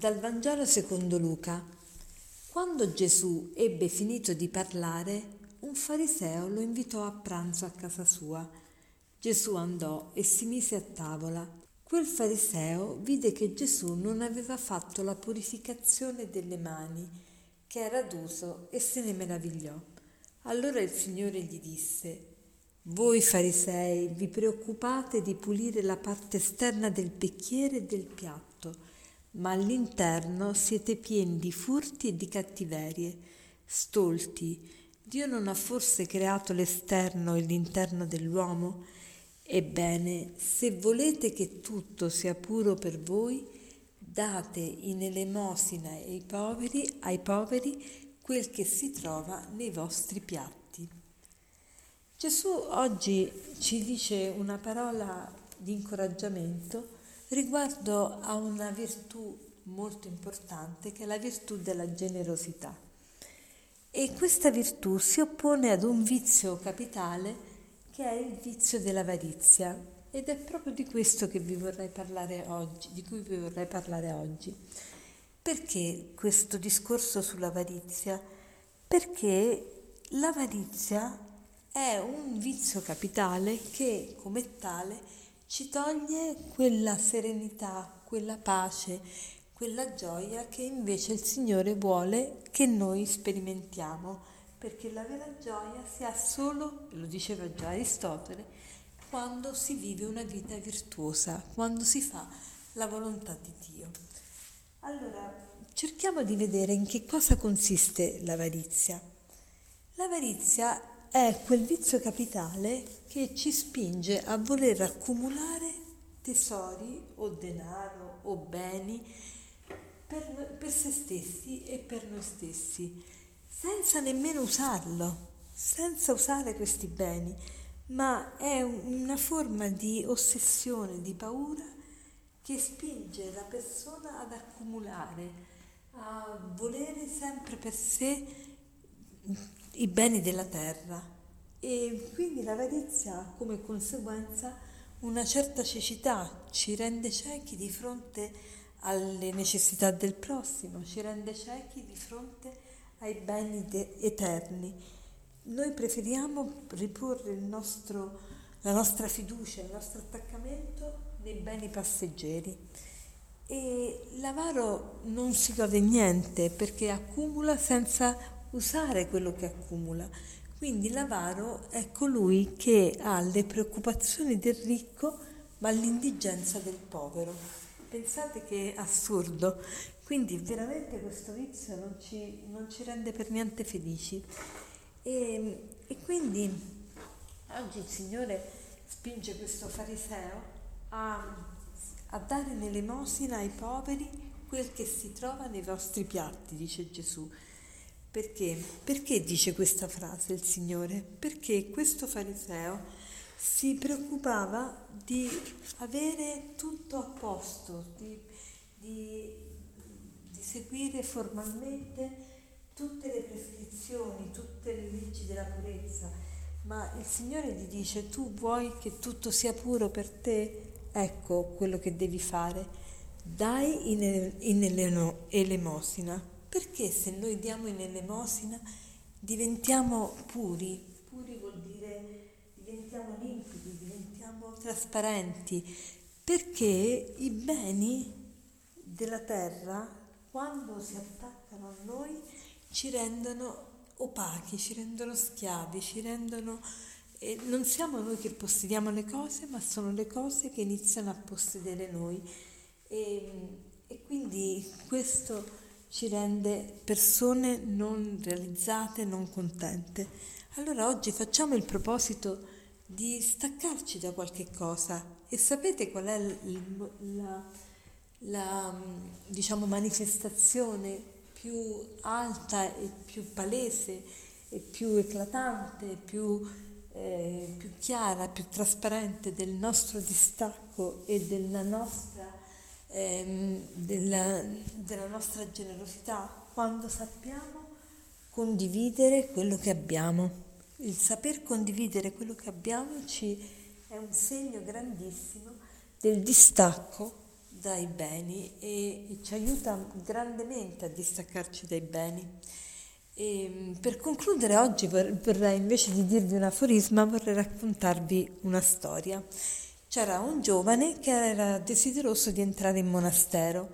Dal Vangelo secondo Luca. Quando Gesù ebbe finito di parlare, un fariseo lo invitò a pranzo a casa sua. Gesù andò e si mise a tavola. Quel fariseo vide che Gesù non aveva fatto la purificazione delle mani, che era d'uso, e se ne meravigliò. Allora il Signore gli disse, voi farisei vi preoccupate di pulire la parte esterna del bicchiere e del piatto, ma all'interno siete pieni di furti e di cattiverie. Stolti, Dio non ha forse creato l'esterno e l'interno dell'uomo? Ebbene, se volete che tutto sia puro per voi, date in elemosina ai poveri, ai poveri quel che si trova nei vostri piatti. Gesù oggi ci dice una parola di incoraggiamento riguardo a una virtù molto importante che è la virtù della generosità. E questa virtù si oppone ad un vizio capitale che è il vizio dell'avarizia ed è proprio di questo che vi vorrei parlare oggi, di cui vi vorrei parlare oggi. Perché questo discorso sull'avarizia? Perché l'avarizia è un vizio capitale che come tale ci toglie quella serenità, quella pace, quella gioia che invece il Signore vuole che noi sperimentiamo, perché la vera gioia si ha solo, lo diceva già Aristotele, quando si vive una vita virtuosa, quando si fa la volontà di Dio. Allora, cerchiamo di vedere in che cosa consiste l'avarizia. L'avarizia è quel vizio capitale che ci spinge a voler accumulare tesori o denaro o beni per, per se stessi e per noi stessi, senza nemmeno usarlo, senza usare questi beni, ma è una forma di ossessione, di paura che spinge la persona ad accumulare, a volere sempre per sé i beni della terra e quindi l'avarizia ha come conseguenza una certa cecità, ci rende ciechi di fronte alle necessità del prossimo, ci rende ciechi di fronte ai beni de- eterni. Noi preferiamo riporre nostro, la nostra fiducia, il nostro attaccamento nei beni passeggeri. E l'avaro non si gode niente perché accumula senza usare quello che accumula. Quindi l'avaro è colui che ha le preoccupazioni del ricco ma l'indigenza del povero. Pensate che assurdo. Quindi veramente questo vizio non ci, non ci rende per niente felici. E, e quindi oggi il Signore spinge questo fariseo a, a dare nell'emosina ai poveri quel che si trova nei vostri piatti, dice Gesù. Perché? Perché dice questa frase il Signore? Perché questo fariseo si preoccupava di avere tutto a posto, di, di, di seguire formalmente tutte le prescrizioni, tutte le leggi della purezza, ma il Signore gli dice tu vuoi che tutto sia puro per te? Ecco quello che devi fare. Dai in, in elemosina perché se noi diamo in elemosina diventiamo puri? Puri vuol dire diventiamo limpidi, diventiamo trasparenti, perché i beni della terra, quando si attaccano a noi, ci rendono opachi, ci rendono schiavi, ci rendono... E non siamo noi che possediamo le cose, ma sono le cose che iniziano a possedere noi. E, e quindi questo ci rende persone non realizzate, non contente. Allora oggi facciamo il proposito di staccarci da qualche cosa e sapete qual è la, la diciamo, manifestazione più alta e più palese e più eclatante, più, eh, più chiara, più trasparente del nostro distacco e della nostra ehm, della, della nostra generosità quando sappiamo condividere quello che abbiamo. Il saper condividere quello che abbiamo ci è un segno grandissimo del distacco dai beni e ci aiuta grandemente a distaccarci dai beni. E mm, per concludere oggi vorrei invece di dirvi un aforisma, vorrei raccontarvi una storia. C'era un giovane che era desideroso di entrare in monastero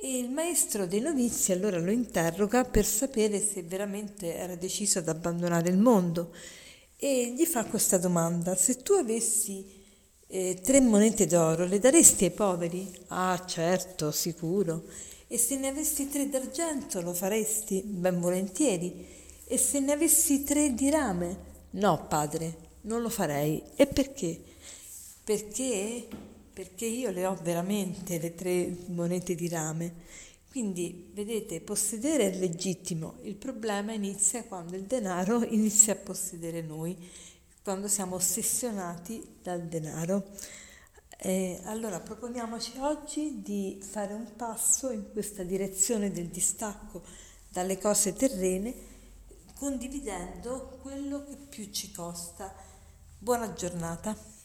e il maestro dei novizi allora lo interroga per sapere se veramente era deciso ad abbandonare il mondo e gli fa questa domanda, se tu avessi eh, tre monete d'oro, le daresti ai poveri? Ah certo, sicuro. E se ne avessi tre d'argento lo faresti? Ben volentieri. E se ne avessi tre di rame? No, padre, non lo farei. E perché? Perché? Perché io le ho veramente le tre monete di rame. Quindi, vedete, possedere è legittimo, il problema inizia quando il denaro inizia a possedere noi, quando siamo ossessionati dal denaro. E allora proponiamoci oggi di fare un passo in questa direzione del distacco dalle cose terrene, condividendo quello che più ci costa. Buona giornata.